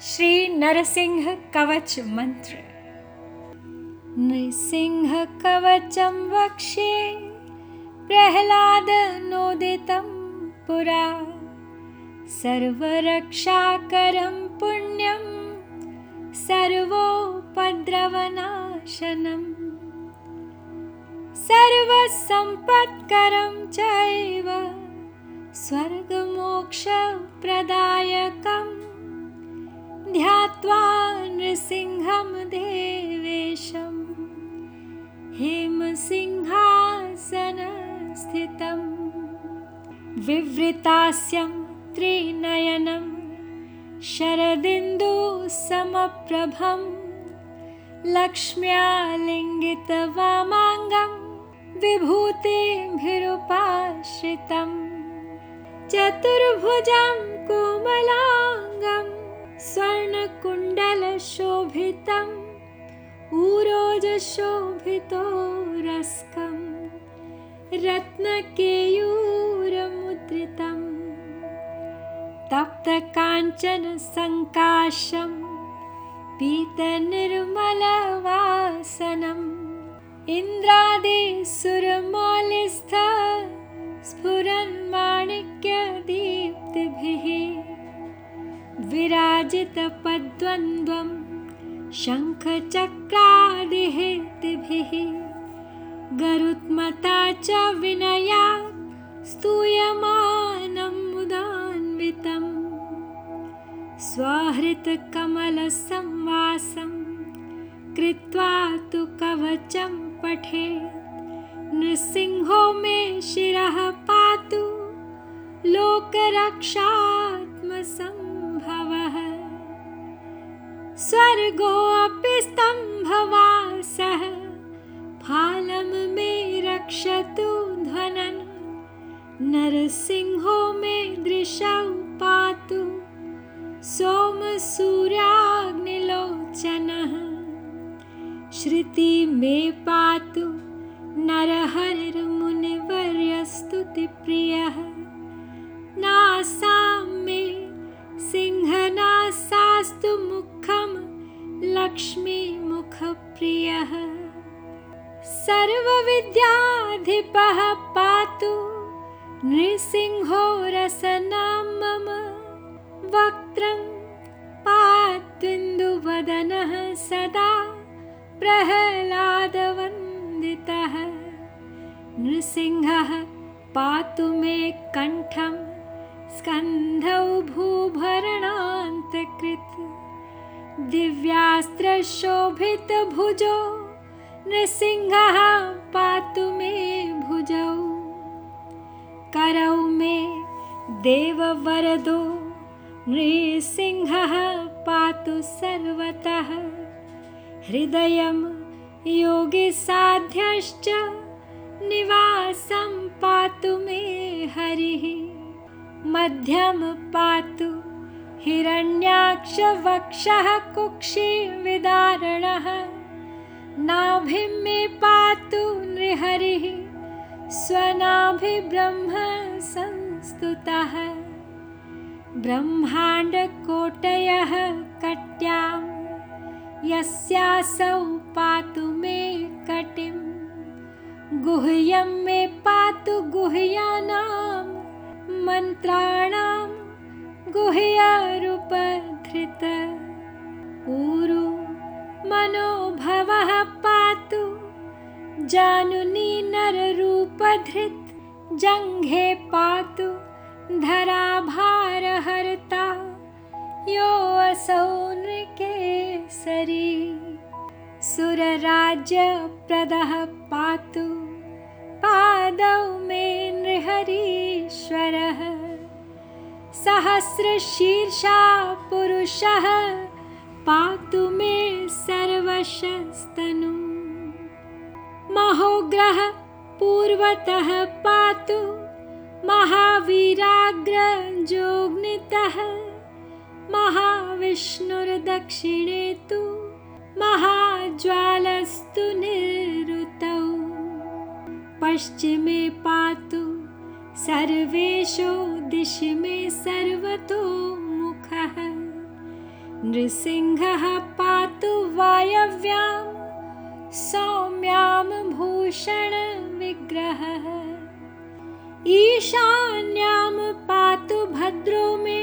श्री नरसिंह कवच मंत्र नृसिंह कवचं वक्ष्ये प्रह्लादनोदितं पुरा। सर्वरक्षाकरं पुण्यं सर्वोपद्रवनाशनम् सर्वसम्पत्करं चैव स्वर्गमोक्षप्रदायकम् ध्यात्वा नृसिंहं देवेशम् हेमसिंहासनस्थितं विवृतास्यं त्रिनयनं शरदिन्दुसमप्रभं लक्ष्म्यालिङ्गितवामाङ्गं विभूतिभिरुपाश्रितं चतुर्भुजं कोमलाङ्गम् स्वर्णकुण्डलशोभितम् उरोजशोभितो रस्कम् रत्नकेयूरमुद्रितम् तप्तकाञ्चनसङ्काशं पीतनिर्मलवासनम् इन्द्रादिसुरमौलिस्थ स्फुरन्माणिक्यदीप्तिभिः विराजितपद्वन्द्वं शङ्खचक्रादिहेतिभिः। गरुत्मता च विनया स्तूयमानमुदान्वितम् स्वहृतकमलसंवासं कृत्वा तु कवचं पठेत्। नृसिंहो मे शिरः पातु। लोकरक्षात्मसम् स्वर्गोऽपि स्तम्भवासः। फालं मे रक्षतु ध्वनन् नरसिंहो मे दृशौ पातु। सोमसूर्याग्निलोचनः श्रुति मे पातु। नरहरिर्मुनिवर्यस्तुतिप्रियः सर्वविद्याधिपः पातु नृसिंहो रसनां मम वक्त्रं पात्विन्दुवदनः सदा प्रह्लादवन्दितः। नृसिंहः पातु मे कण्ठं स्कन्धौ भूभरणान्तकृत्। दिव्यास्त्रशोभितभुजो नृसिंहः पातु मे भुजौ। करौ मे देववरदो। नृसिंहः पातु सर्वतः। हृदयं योगिसाध्यश्च निवासं पातु मे हरिः। मध्यं पातु हिरण्याक्षवक्षः कुक्षिविदारणः नाभिं मे पातु नृहरिः स्वनाभिब्रह्म संस्तुतः ब्रह्माण्डकोटयः कट्यां यस्यासौ पातु मे कटिम् गुह्यं मे पातु गुह्यानां मन्त्राणां गुह्यरूपधृत। ऊरु मनोभवः पातु। जानुनी नररूपधृत् जङ्घे पातु। धराभारहर्ता योऽसौ नृकेसरी। सुरराज्यप्रदः पातु। पादौ मे नृहरीश्वरः। सहस्रशीर्षा पुरुषः पातु मे सर्वशस्तनु। महोग्रः पूर्वतः पातु महावीराग्रजोग्नितः। महाविष्णुर्दक्षिणे तु महाज्वालस्तु निरुतौ। पश्चिमे पातु सर्वेषु दिशि मे सर्वतो मुखः नृसिंहः पातु वायव्यां सौम्यां भूषणविग्रहः ईशान्यां पातु भद्रो मे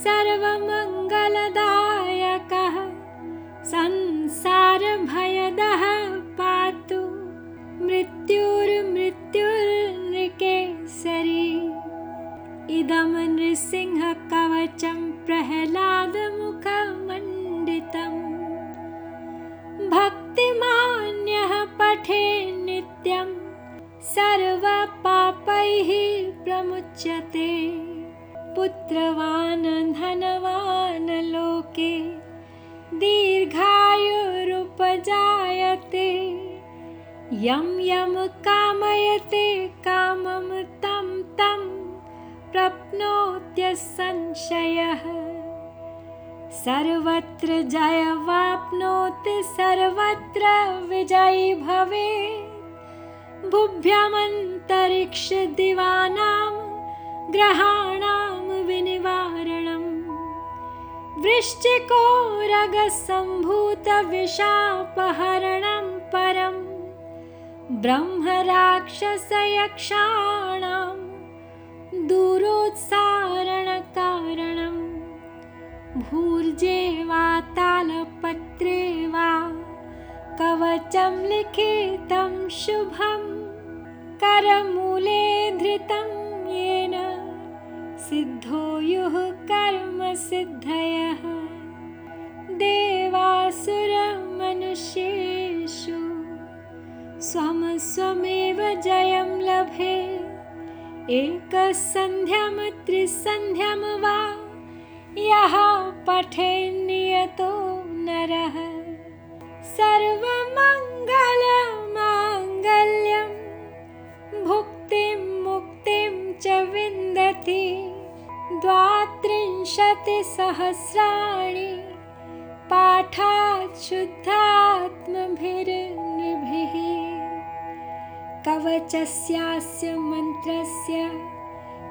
सर्वमङ्गलदायकः। संसारभयदः सर्वपापैः प्रमुच्यते। पुत्रवान् धनवान् लोके दीर्घायुरुपजायते। यं यं कामयते कामं तं तं संशयः। सर्वत्र जयवाप्नोति सर्वत्र विजयी भवे बुभ्यमन्तरिक्षदिवानां ग्रहाणां विनिवारणम् वृश्चिकोरगसम्भूतविशापहरणं परं ब्रह्मराक्षसयक्षाणां दूरोत्सारणकारणम् भूर्जे वा तालपत्रे वा कवचं लिखितं शुभं करमूले धृतं येन सिद्धो युः कर्मसिद्धयः। देवासुरमनुष्येषु स्वं स्वमेव जयं लभे। एकसन्ध्यं त्रिसन्ध्यं वा यः पठे नियतो नरः। सर्वमङ्गलमाङ्गल्यं द्वात्रिंशतिसहस्राणि पाठात् शुद्धात्मभिर्निभिः कवचस्यास्य मन्त्रस्य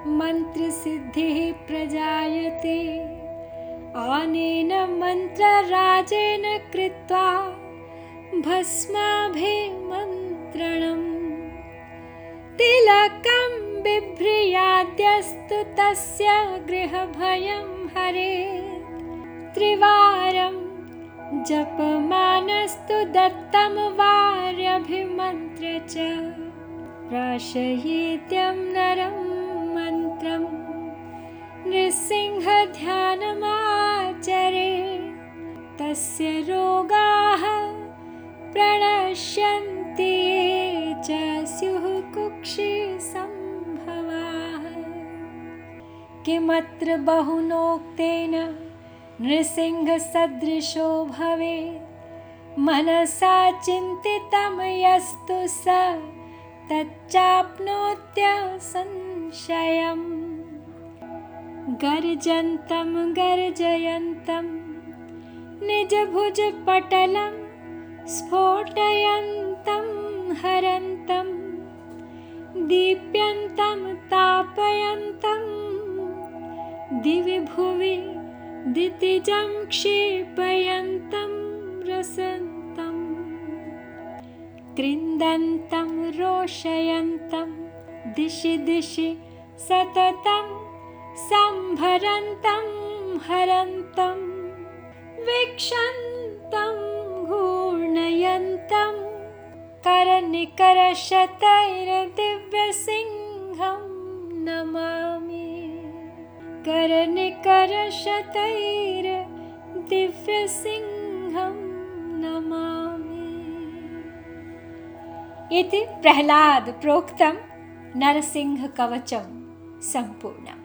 मन्त्रसिद्धिः प्रजायते। अनेन मन्त्रराजेन कृत्वा भस्माभिमन्त्रणम्। तिलकं बिभ्रियाद्यस्तु तस्य गृहभयं हरे। त्रिवारं जपमानस्तु दत्तं वार्यभिमन्त्र च। प्राशयित्यं नरं मन्त्रं नृसिंहध्यानमाचरे। तस्य रोगाः किमत्र बहुनोक्तेन नृसिंहसदृशो भवेत्। मनसा चिन्तितं यस्तु स तच्चाप्नोत्यसंशयम् गर्जन्तं गर्जयन्तं निजभुजपटलं स्फोटयन्तं दितिजं क्षेपयन्तं रसन्तं कृन्दन्तं रोषयन्तं दिशि दिशि सततं सम्भरन्तं हरन्तं वीक्षन्तं घूर्णयन्तं करनिकरशतैर्दिव्यसिंहं नमामि करनिकरशतैर्दिव्यसिंहं नमामि। इति प्रह्लादप्रोक्तं नरसिंहकवचं सम्पूर्णम्